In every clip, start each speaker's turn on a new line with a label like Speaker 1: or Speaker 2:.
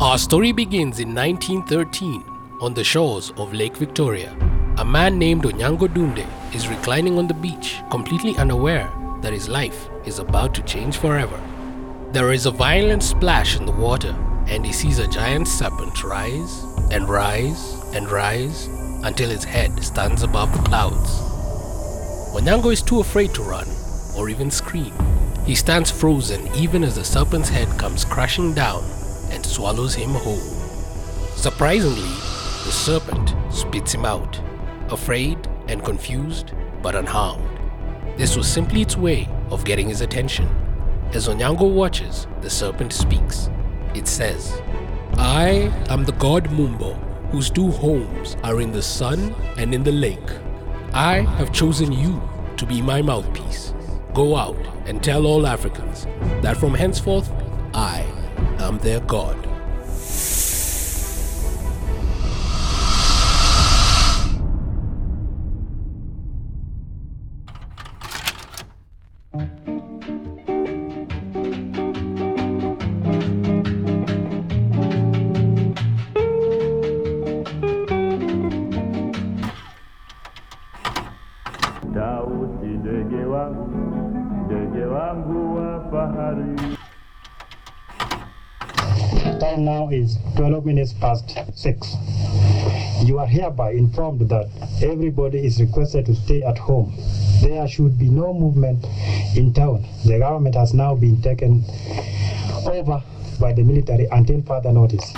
Speaker 1: Our story begins in 1913 on the shores of Lake Victoria. A man named Onyango Dunde is reclining on the beach, completely unaware that his life is about to change forever. There is a violent splash in the water, and he sees a giant serpent rise and rise and rise until its head stands above the clouds. Onyango is too afraid to run or even scream. He stands frozen even as the serpent's head comes crashing down and swallows him whole. Surprisingly, the serpent spits him out, afraid and confused, but unharmed. This was simply its way of getting his attention. As Onyango watches, the serpent speaks. It says, I am the god Mumbo, whose two homes are in the sun and in the lake. I have chosen you to be my mouthpiece. Go out and tell all Africans that from henceforth am their God.
Speaker 2: Past 6. You are hereby informed that everybody is requested to stay at home. There should be no movement in town. The government has now been taken over by the military until further notice.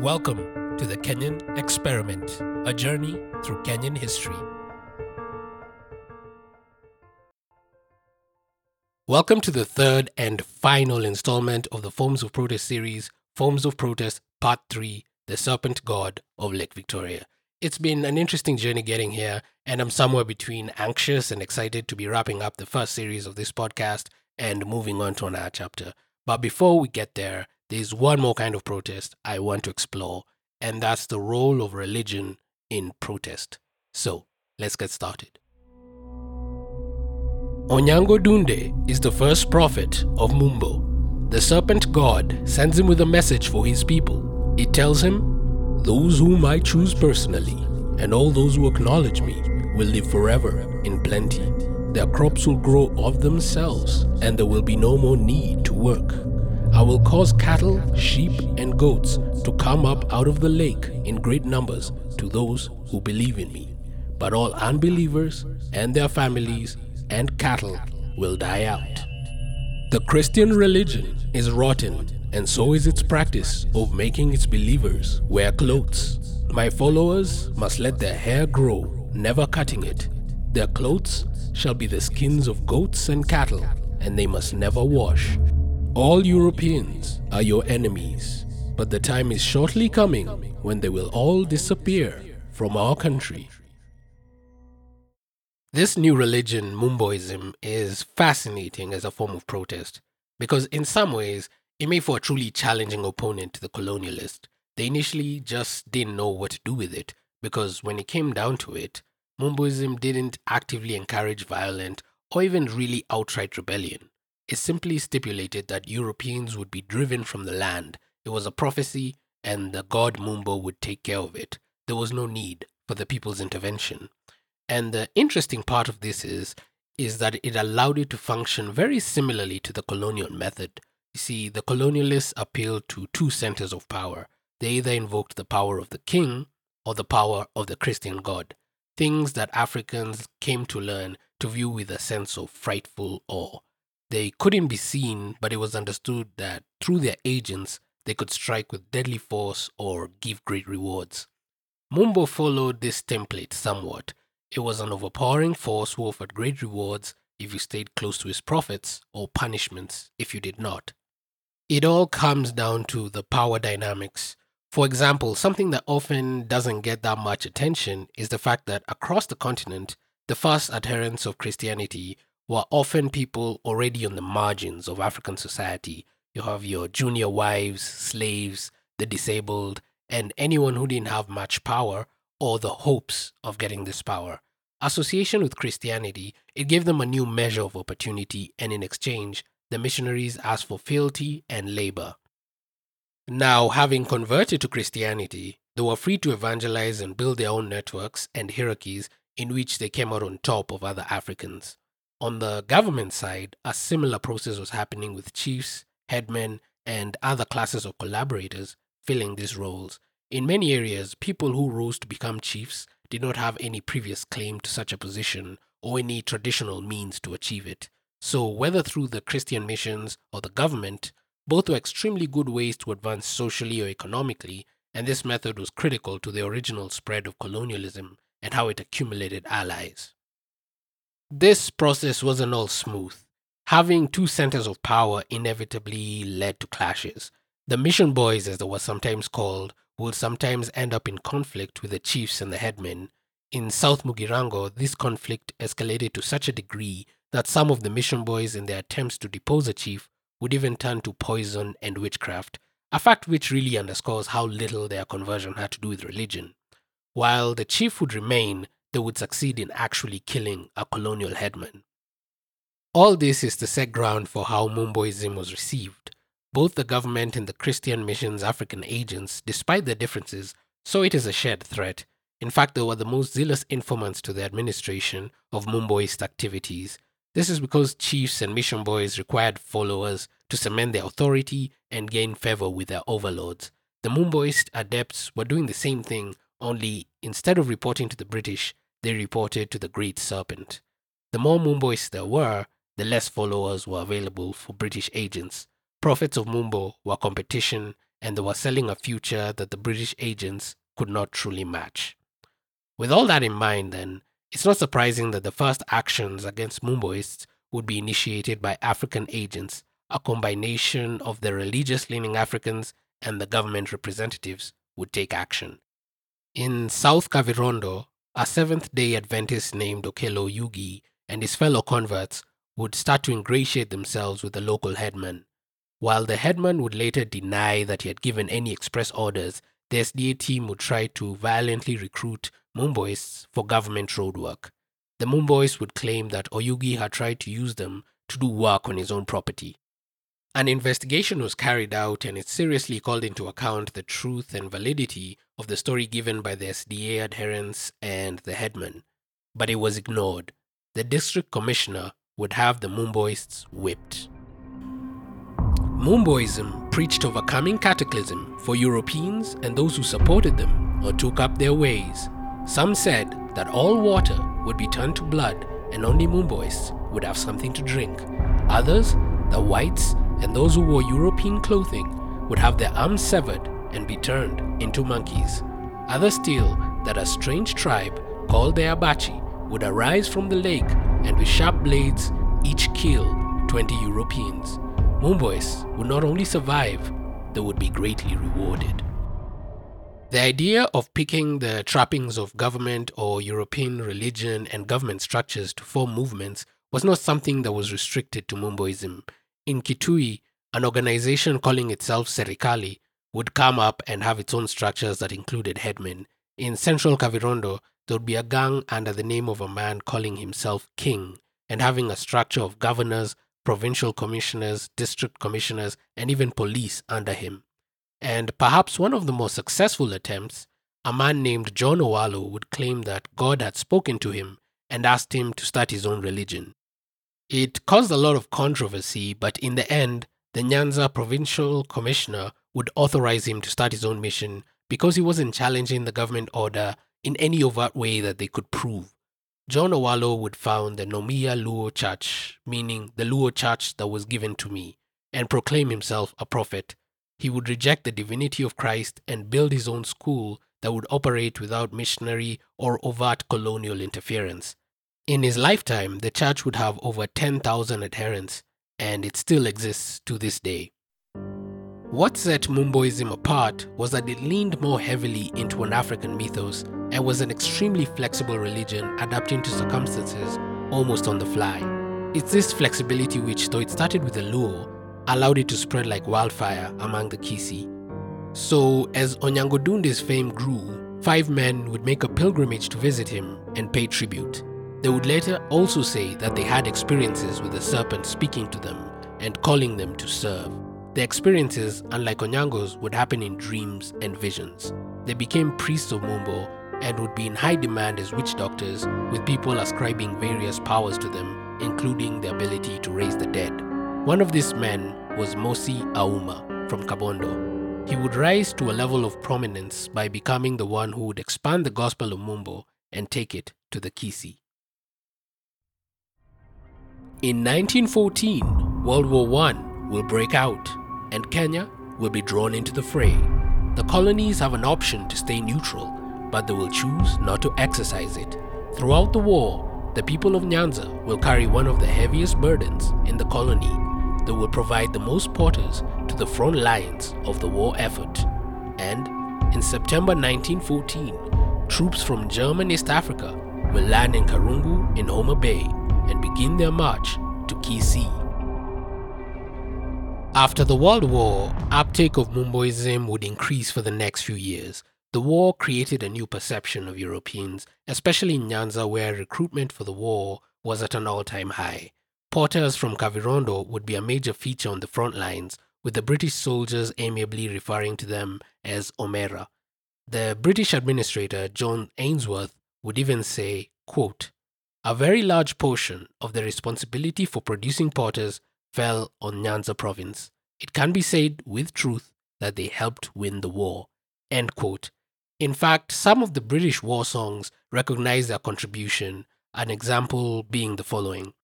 Speaker 1: Welcome to the Kenyan Experiment, a journey through Kenyan history. Welcome to the third and final installment of the Forms of Protest series, Forms of Protest Part 3 The Serpent God of Lake Victoria. It's been an interesting journey getting here, and I'm somewhere between anxious and excited to be wrapping up the first series of this podcast and moving on to another chapter. But before we get there, there's one more kind of protest I want to explore, and that's the role of religion in protest. So, let's get started. Onyango Dunde is the first prophet of Mumbo. The serpent god sends him with a message for his people. It tells him, Those whom I choose personally, and all those who acknowledge me, will live forever in plenty. Their crops will grow of themselves, and there will be no more need to work. I will cause cattle, sheep, and goats to come up out of the lake in great numbers to those who believe in me. But all unbelievers and their families and cattle will die out. The Christian religion is rotten, and so is its practice of making its believers wear clothes. My followers must let their hair grow, never cutting it. Their clothes shall be the skins of goats and cattle, and they must never wash. All Europeans are your enemies, but the time is shortly coming when they will all disappear from our country. This new religion, Mumboism, is fascinating as a form of protest because, in some ways, it made for a truly challenging opponent to the colonialist. They initially just didn't know what to do with it because, when it came down to it, Mumboism didn't actively encourage violent or even really outright rebellion. It simply stipulated that Europeans would be driven from the land. It was a prophecy, and the god Mumbo would take care of it. There was no need for the people's intervention. And the interesting part of this is is that it allowed it to function very similarly to the colonial method. You see, the colonialists appealed to two centers of power. They either invoked the power of the king or the power of the Christian god, things that Africans came to learn to view with a sense of frightful awe. They couldn't be seen, but it was understood that through their agents, they could strike with deadly force or give great rewards. Mumbo followed this template somewhat. It was an overpowering force who offered great rewards if you stayed close to his prophets, or punishments if you did not. It all comes down to the power dynamics. For example, something that often doesn't get that much attention is the fact that across the continent, the first adherents of Christianity were often people already on the margins of African society. You have your junior wives, slaves, the disabled, and anyone who didn't have much power or the hopes of getting this power. Association with Christianity, it gave them a new measure of opportunity, and in exchange, the missionaries asked for fealty and labor. Now, having converted to Christianity, they were free to evangelize and build their own networks and hierarchies in which they came out on top of other Africans. On the government side, a similar process was happening with chiefs, headmen, and other classes of collaborators filling these roles. In many areas, people who rose to become chiefs did not have any previous claim to such a position or any traditional means to achieve it. So, whether through the Christian missions or the government, both were extremely good ways to advance socially or economically, and this method was critical to the original spread of colonialism and how it accumulated allies. This process wasn't all smooth. Having two centers of power inevitably led to clashes. The mission boys, as they were sometimes called, would sometimes end up in conflict with the chiefs and the headmen. In South Mugirango, this conflict escalated to such a degree that some of the mission boys, in their attempts to depose a chief, would even turn to poison and witchcraft, a fact which really underscores how little their conversion had to do with religion. While the chief would remain, they would succeed in actually killing a colonial headman. All this is to set ground for how Mumboism was received. Both the government and the Christian mission's African agents, despite their differences, saw it as a shared threat. In fact, they were the most zealous informants to the administration of Mumboist activities. This is because chiefs and mission boys required followers to cement their authority and gain favor with their overlords. The Mumboist adepts were doing the same thing, only instead of reporting to the British, they reported to the Great Serpent. The more Mumboists there were, the less followers were available for British agents. Prophets of Mumbo were competition and they were selling a future that the British agents could not truly match. With all that in mind, then, it's not surprising that the first actions against Mumboists would be initiated by African agents, a combination of the religious leaning Africans and the government representatives would take action. In South Kavirondo, a Seventh day Adventist named Okelo Oyugi and his fellow converts would start to ingratiate themselves with the local headman. While the headman would later deny that he had given any express orders, the SDA team would try to violently recruit Mumboists for government roadwork. The Mumboists would claim that Oyugi had tried to use them to do work on his own property. An investigation was carried out and it seriously called into account the truth and validity of the story given by the SDA adherents and the headman, but it was ignored. The district commissioner would have the Mumboists whipped. Mumboism preached overcoming cataclysm for Europeans and those who supported them or took up their ways. Some said that all water would be turned to blood and only Mumboists would have something to drink. Others, the whites and those who wore European clothing, would have their arms severed and be turned into monkeys. Others still, that a strange tribe called the Abachi would arise from the lake and with sharp blades each kill 20 Europeans. Mumbois would not only survive, they would be greatly rewarded. The idea of picking the trappings of government or European religion and government structures to form movements was not something that was restricted to Mumboism. In Kitui, an organization calling itself Serikali would come up and have its own structures that included headmen. In central Kavirondo, there would be a gang under the name of a man calling himself King and having a structure of governors, provincial commissioners, district commissioners, and even police under him. And perhaps one of the most successful attempts, a man named John Owalo would claim that God had spoken to him and asked him to start his own religion. It caused a lot of controversy, but in the end, the Nyanza provincial commissioner would authorize him to start his own mission because he wasn't challenging the government order in any overt way that they could prove. John Owalo would found the Nomia Luo Church, meaning the Luo Church that was given to me, and proclaim himself a prophet. He would reject the divinity of Christ and build his own school that would operate without missionary or overt colonial interference. In his lifetime, the church would have over 10,000 adherents, and it still exists to this day. What set Mumboism apart was that it leaned more heavily into an African mythos and was an extremely flexible religion adapting to circumstances almost on the fly. It's this flexibility which, though it started with the Luo, allowed it to spread like wildfire among the Kisii. So, as Onyango Dunde's fame grew, five men would make a pilgrimage to visit him and pay tribute. They would later also say that they had experiences with the serpent speaking to them and calling them to serve. The experiences, unlike Onyango's, would happen in dreams and visions. They became priests of Mumbo and would be in high demand as witch doctors, with people ascribing various powers to them, including the ability to raise the dead. One of these men was Mosi Auma from Kabondo. He would rise to a level of prominence by becoming the one who would expand the gospel of Mumbo and take it to the Kisii. In 1914, World War I will break out and Kenya will be drawn into the fray. The colonies have an option to stay neutral, but they will choose not to exercise it. Throughout the war, the people of Nyanza will carry one of the heaviest burdens in the colony. They will provide the most porters to the front lines of the war effort. And in September 1914, troops from German East Africa will land in Karungu in Homa Bay and begin their march to Kisii. After the World War, uptake of Mumboism would increase for the next few years. The war created a new perception of Europeans, especially in Nyanza, where recruitment for the war was at an all time high. Porters from Kavirondo would be a major feature on the front lines, with the British soldiers amiably referring to them as Omera. The British administrator, John Ainsworth, would even say, quote, A very large portion of the responsibility for producing porters fell on Nyanza province. It can be said with truth that they helped win the war. End quote. In fact, some of the British war songs recognize their contribution, an example being the following.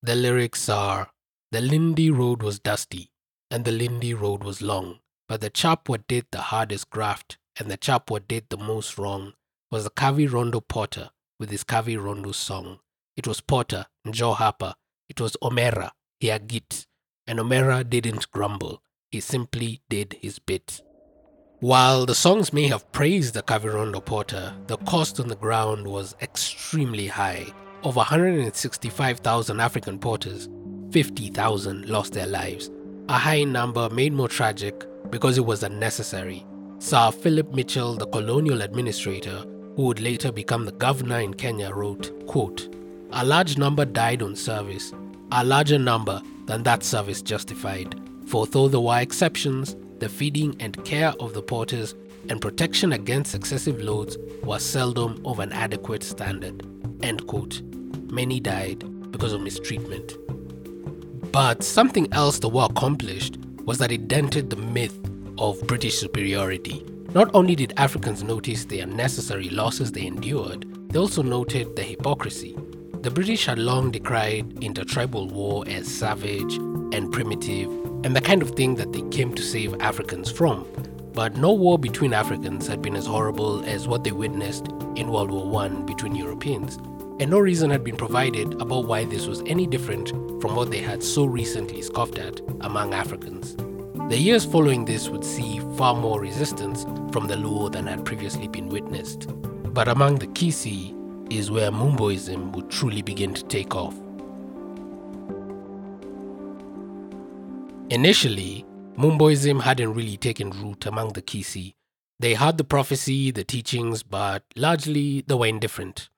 Speaker 1: The lyrics are The Lindi road was dusty, and the Lindi road was long, but the chap what did the hardest graft, and the chap what did the most wrong, was the Kavirondo Porter with his Kavirondo song. It was Porter, Joe Harper, it was Omera, Hiagit, and Omera didn't grumble, he simply did his bit. While the songs may have praised the Kavirondo Porter, the cost on the ground was extremely high. Over 165,000 African porters, 50,000 lost their lives. A high number made more tragic because it was unnecessary. Sir Philip Mitchell, the colonial administrator, who would later become the governor in Kenya, wrote, quote, A large number died on service, a larger number than that service justified. For though there were exceptions, the feeding and care of the porters and protection against excessive loads was seldom of an adequate standard. End quote. Many died because of mistreatment. But something else the war accomplished was that it dented the myth of British superiority. Not only did Africans notice the unnecessary losses they endured, they also noted the hypocrisy. The British had long decried intertribal war as savage and primitive and the kind of thing that they came to save Africans from. But no war between Africans had been as horrible as what they witnessed in World War I between Europeans, and no reason had been provided about why this was any different from what they had so recently scoffed at among Africans. The years following this would see far more resistance from the Luo than had previously been witnessed. But among the Kisii is where Mumboism would truly begin to take off. Initially, Mumboism hadn't really taken root among the Kisii. They had the prophecy, the teachings, but largely they were indifferent.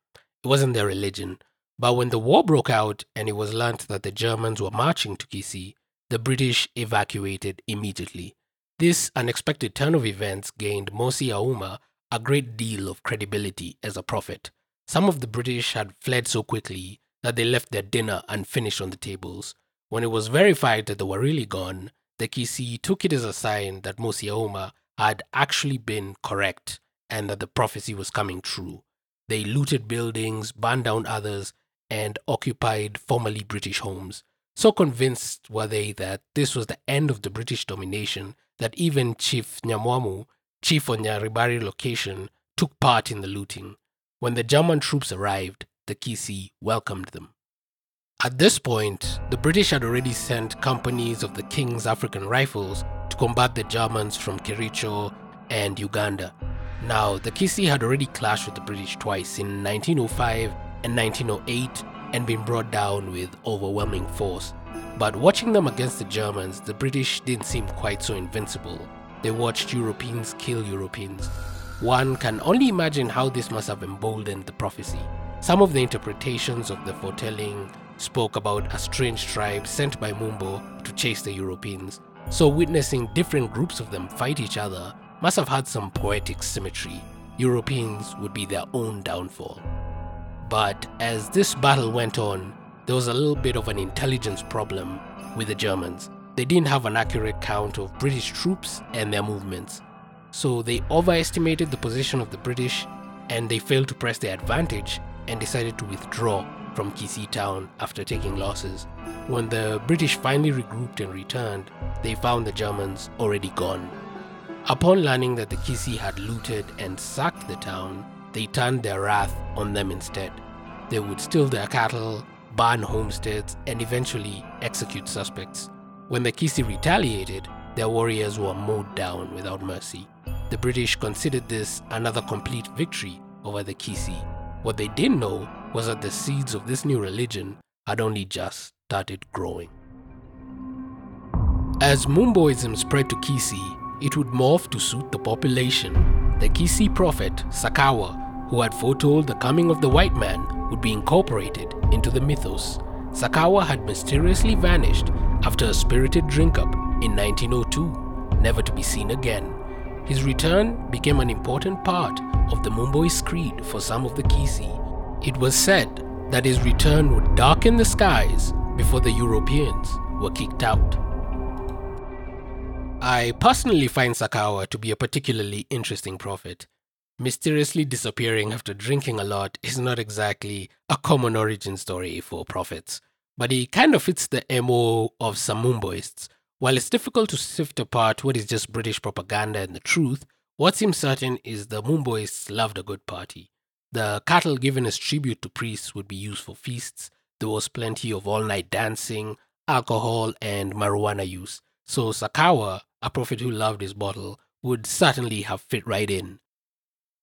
Speaker 1: It wasn't their religion. But when the war broke out and it was learnt that the Germans were marching to Kisii, the British evacuated immediately. This unexpected turn of events gained Mosi Auma a great deal of credibility as a prophet. Some of the British had fled so quickly that they left their dinner unfinished on the tables. When it was verified that they were really gone, the Kisii took it as a sign that Mosi Auma had actually been correct and that the prophecy was coming true. They looted buildings, burned down others, and occupied formerly British homes. So convinced were they that this was the end of the British domination that even Chief Nyamwamu, chief on Nyaribari location, took part in the looting. When the German troops arrived, the Kisii welcomed them. At this point, the British had already sent companies of the King's African Rifles to combat the Germans from Kericho and Uganda. Now, the Kisii had already clashed with the British twice in 1905 and 1908 and been brought down with overwhelming force. But watching them against the Germans, the British didn't seem quite so invincible. They watched Europeans kill Europeans. One can only imagine how this must have emboldened the prophecy. Some of the interpretations of the foretelling spoke about a strange tribe sent by Mumbo to chase the Europeans. So, witnessing different groups of them fight each other must have had some poetic symmetry. Europeans would be their own downfall. But as this battle went on, there was a little bit of an intelligence problem with the Germans. They didn't have an accurate count of British troops and their movements. So they overestimated the position of the British and they failed to press their advantage and decided to withdraw from Kisii town after taking losses. When the British finally regrouped and returned, they found the Germans already gone. Upon learning that the Kisii had looted and sacked the town, they turned their wrath on them instead. They would steal their cattle, burn homesteads, and eventually execute suspects. When the Kisii retaliated, their warriors were mowed down without mercy. The British considered this another complete victory over the Kisii. What they didn't know was that the seeds of this new religion had only just started growing. As Mumboism spread to Kisii, it would morph to suit the population. The Kisii prophet, Sakawa, who had foretold the coming of the white man, would be incorporated into the mythos. Sakawa had mysteriously vanished after a spirited drink up in 1902, never to be seen again. His return became an important part of the Mumbois creed for some of the Kisii. It was said that his return would darken the skies before the Europeans were kicked out. I personally find Sakawa to be a particularly interesting prophet. Mysteriously disappearing after drinking a lot is not exactly a common origin story for prophets, but he kind of fits the MO of some Mumboists. While it's difficult to sift apart what is just British propaganda and the truth, what seems certain is the Mumboists loved a good party. The cattle given as tribute to priests would be used for feasts. There was plenty of all night dancing, alcohol, and marijuana use. So Sakawa, a prophet who loved his bottle, would certainly have fit right in.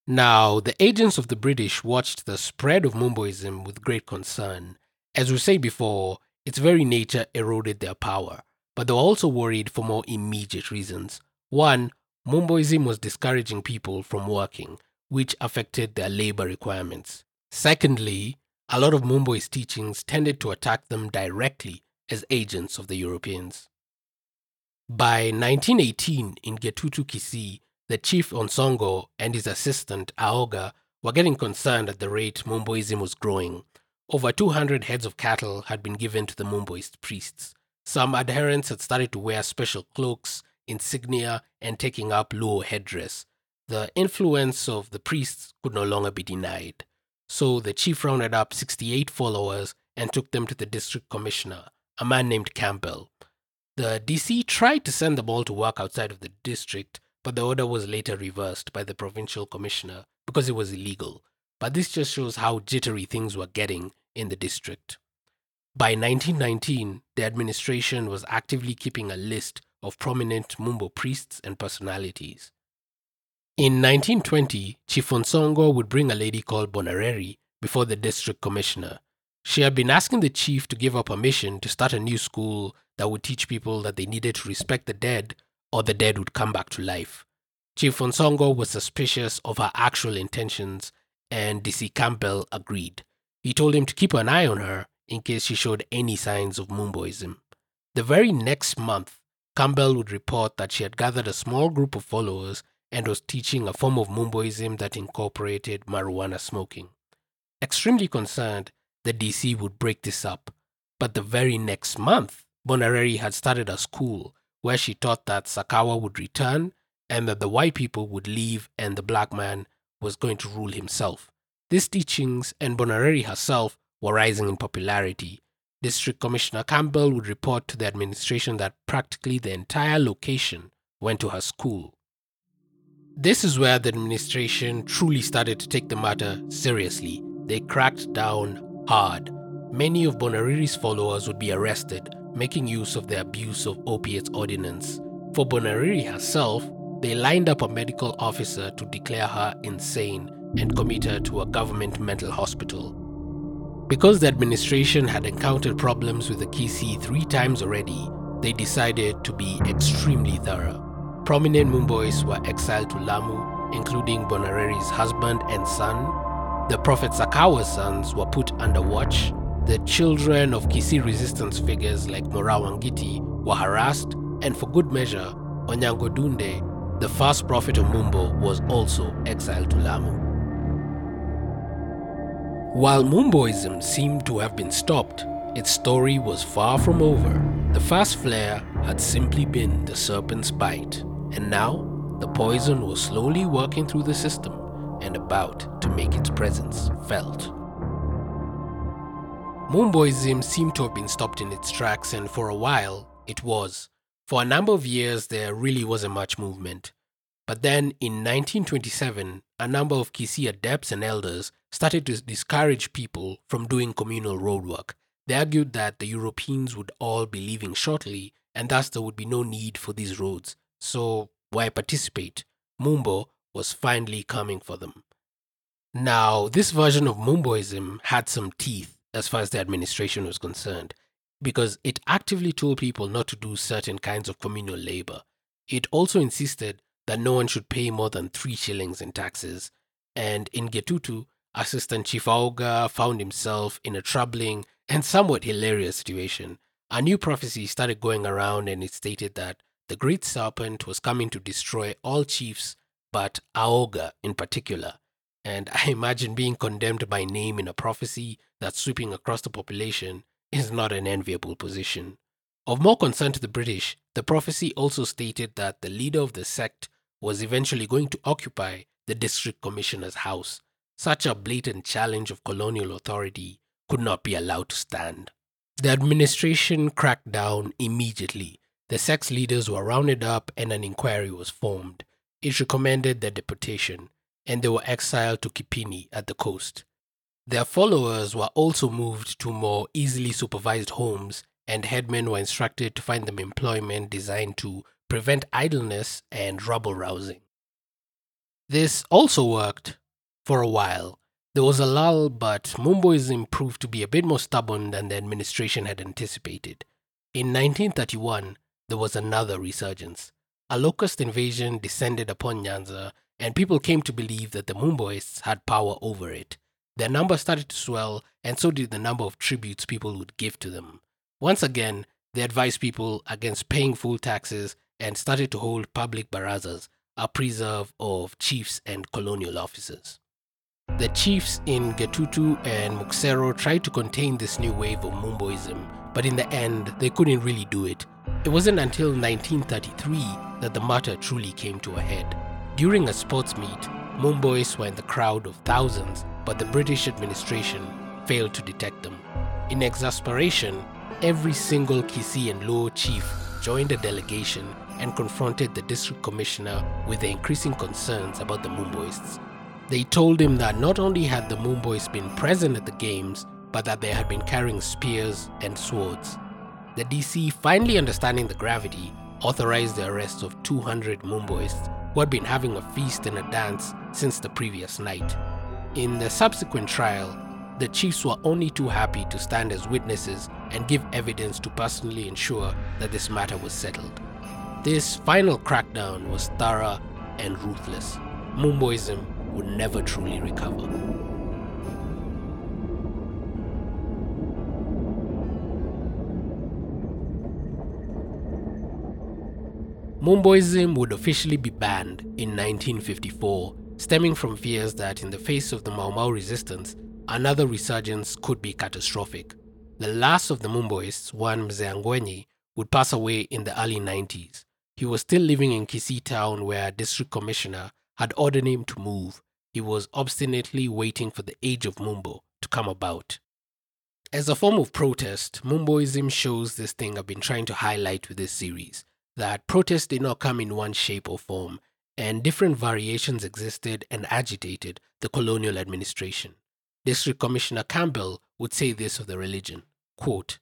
Speaker 1: Now, the agents of the British watched the spread of Mumboism with great concern. As we said before, its very nature eroded their power, but they were also worried for more immediate reasons. One, Mumboism was discouraging people from working, which affected their labor requirements. Secondly, a lot of Mumbo's teachings tended to attack them directly as agents of the Europeans. By 1918, in Getutu Kisii, the chief Onsongo and his assistant Aoga were getting concerned at the rate Mumboism was growing. Over 200 heads of cattle had been given to the Mumboist priests. Some adherents had started to wear special cloaks, insignia, and taking up Luo headdress. The influence of the priests could no longer be denied. So the chief rounded up 68 followers and took them to the district commissioner, a man named Campbell. The DC tried to send them all to work outside of the district, but the order was later reversed by the provincial commissioner because it was illegal. But this just shows how jittery things were getting in the district. By 1919, the administration was actively keeping a list of prominent Mumbo priests and personalities. In 1920, Chief Onsongo would bring a lady called Bonareri before the district commissioner. She had been asking the chief to give her permission to start a new school that would teach people that they needed to respect the dead or the dead would come back to life. Chief Onsongo was suspicious of her actual intentions and DC Campbell agreed. He told him to keep an eye on her in case she showed any signs of Mumboism. The very next month, Campbell would report that she had gathered a small group of followers and was teaching a form of Mumboism that incorporated marijuana smoking. Extremely concerned, the DC would break this up. But the very next month, Bonareri had started a school where she taught that Sakawa would return and that the white people would leave and the black man was going to rule himself. These teachings and Bonareri herself were rising in popularity. District Commissioner Campbell would report to the administration that practically the entire location went to her school. This is where the administration truly started to take the matter seriously. They cracked down hard. Many of Bonareri's followers would be arrested, making use of the abuse of opiates ordinance. For Bonariri herself, they lined up a medical officer to declare her insane and commit her to a government mental hospital. Because the administration had encountered problems with the Kisii three times already, they decided to be extremely thorough. Prominent Mumbois were exiled to Lamu, including Bonareri's husband and son. The Prophet Sakawa's sons were put under watch. the children of Kisii resistance figures like Morawangiti were harassed, and for good measure, Onyango Dunde, the first prophet of Mumbo, was also exiled to Lamu. While Mumboism seemed to have been stopped, its story was far from over. The first flare had simply been the serpent's bite, and now the poison was slowly working through the system and about to make its presence felt. Mumboism seemed to have been stopped in its tracks, and for a while, it was. For a number of years, there really wasn't much movement. But then in 1927, a number of Kisii adepts and elders started to discourage people from doing communal roadwork. They argued that the Europeans would all be leaving shortly, and thus there would be no need for these roads. So, why participate? Mumbo was finally coming for them. Now, this version of Mumboism had some teeth as far as the administration was concerned, because it actively told people not to do certain kinds of communal labor. It also insisted that no one should pay more than three shillings in taxes. And in Getutu, Assistant Chief Aoga found himself in a troubling and somewhat hilarious situation. A new prophecy started going around, and it stated that the great serpent was coming to destroy all chiefs, but Aoga in particular. And I imagine being condemned by name in a prophecy that's sweeping across the population is not an enviable position. Of more concern to the British, the prophecy also stated that the leader of the sect was eventually going to occupy the district commissioner's house. Such a blatant challenge of colonial authority could not be allowed to stand. The administration cracked down immediately. The sect's leaders were rounded up and an inquiry was formed. It recommended their deportation, and they were exiled to Kipini at the coast. Their followers were also moved to more easily supervised homes, and headmen were instructed to find them employment designed to prevent idleness and rabble rousing. This also worked for a while. There was a lull, but Mumboism proved to be a bit more stubborn than the administration had anticipated. In 1931, there was another resurgence. A locust invasion descended upon Nyanza, and people came to believe that the Mumboists had power over it. Their number started to swell, and so did the number of tributes people would give to them. Once again, they advised people against paying full taxes and started to hold public barazas, a preserve of chiefs and colonial officers. The chiefs in Getutu and Muksero tried to contain this new wave of Mumboism, but in the end, they couldn't really do it. It wasn't until 1933 that the matter truly came to a head. During a sports meet, Mumbois were in the crowd of thousands, but the British administration failed to detect them. In exasperation, every single Kisii and Luo chief joined a delegation and confronted the district commissioner with their increasing concerns about the Mumboists. They told him that not only had the Mumbois been present at the games, but that they had been carrying spears and swords. The DC, finally understanding the gravity, authorized the arrest of 200 Mumboists who had been having a feast and a dance since the previous night. In the subsequent trial, the chiefs were only too happy to stand as witnesses and give evidence to personally ensure that this matter was settled. This final crackdown was thorough and ruthless. Mumboism would never truly recover. Mumboism would officially be banned in 1954, stemming from fears that in the face of the Mau Mau resistance, another resurgence could be catastrophic. The last of the Mumboists, one Mzee Angwenyi, would pass away in the early 90s. He was still living in Kisii town where a district commissioner had ordered him to move. He was obstinately waiting for the age of Mumbo to come about. As a form of protest, Mumboism shows this thing I've been trying to highlight with this series that protest did not come in one shape or form, and different variations existed and agitated the colonial administration. District Commissioner Campbell would say this of the religion quote,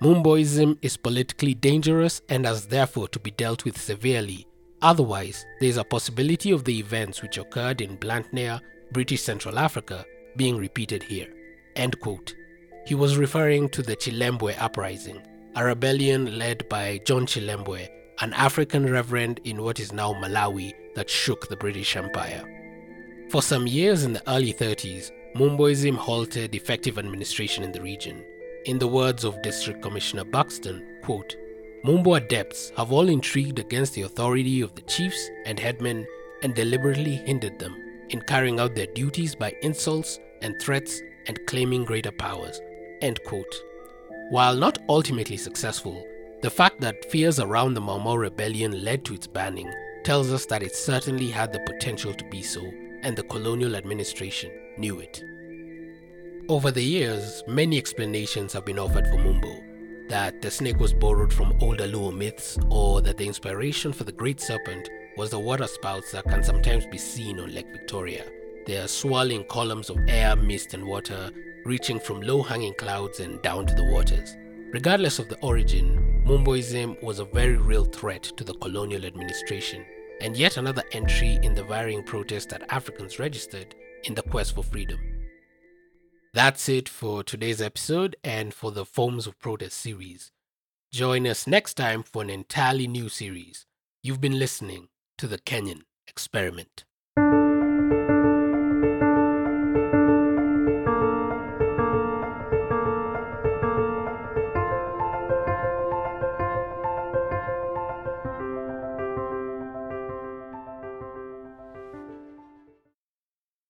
Speaker 1: Mumboism is politically dangerous and has therefore to be dealt with severely. Otherwise, there is a possibility of the events which occurred in Blantyre, British Central Africa, being repeated here. End quote. He was referring to the Chilembwe uprising, a rebellion led by John Chilembwe, an African reverend in what is now Malawi that shook the British Empire. For some years in the early 30s, Mumboism halted effective administration in the region. In the words of District Commissioner Buxton, quote, Mumbo adepts have all intrigued against the authority of the chiefs and headmen and deliberately hindered them in carrying out their duties by insults and threats and claiming greater powers. End quote. While not ultimately successful, the fact that fears around the Mau rebellion led to its banning tells us that it certainly had the potential to be so, and the colonial administration knew it. Over the years, many explanations have been offered for Mumbo that the snake was borrowed from older Luo myths, or that the inspiration for the Great Serpent was the waterspouts that can sometimes be seen on Lake Victoria. They are swirling columns of air, mist, and water reaching from low hanging clouds and down to the waters. Regardless of the origin, Mumboism was a very real threat to the colonial administration, and yet another entry in the varying protests that Africans registered in the quest for freedom. That's it for today's episode and for the Forms of Protest series. Join us next time for an entirely new series. You've been listening to the Kenyan Experiment.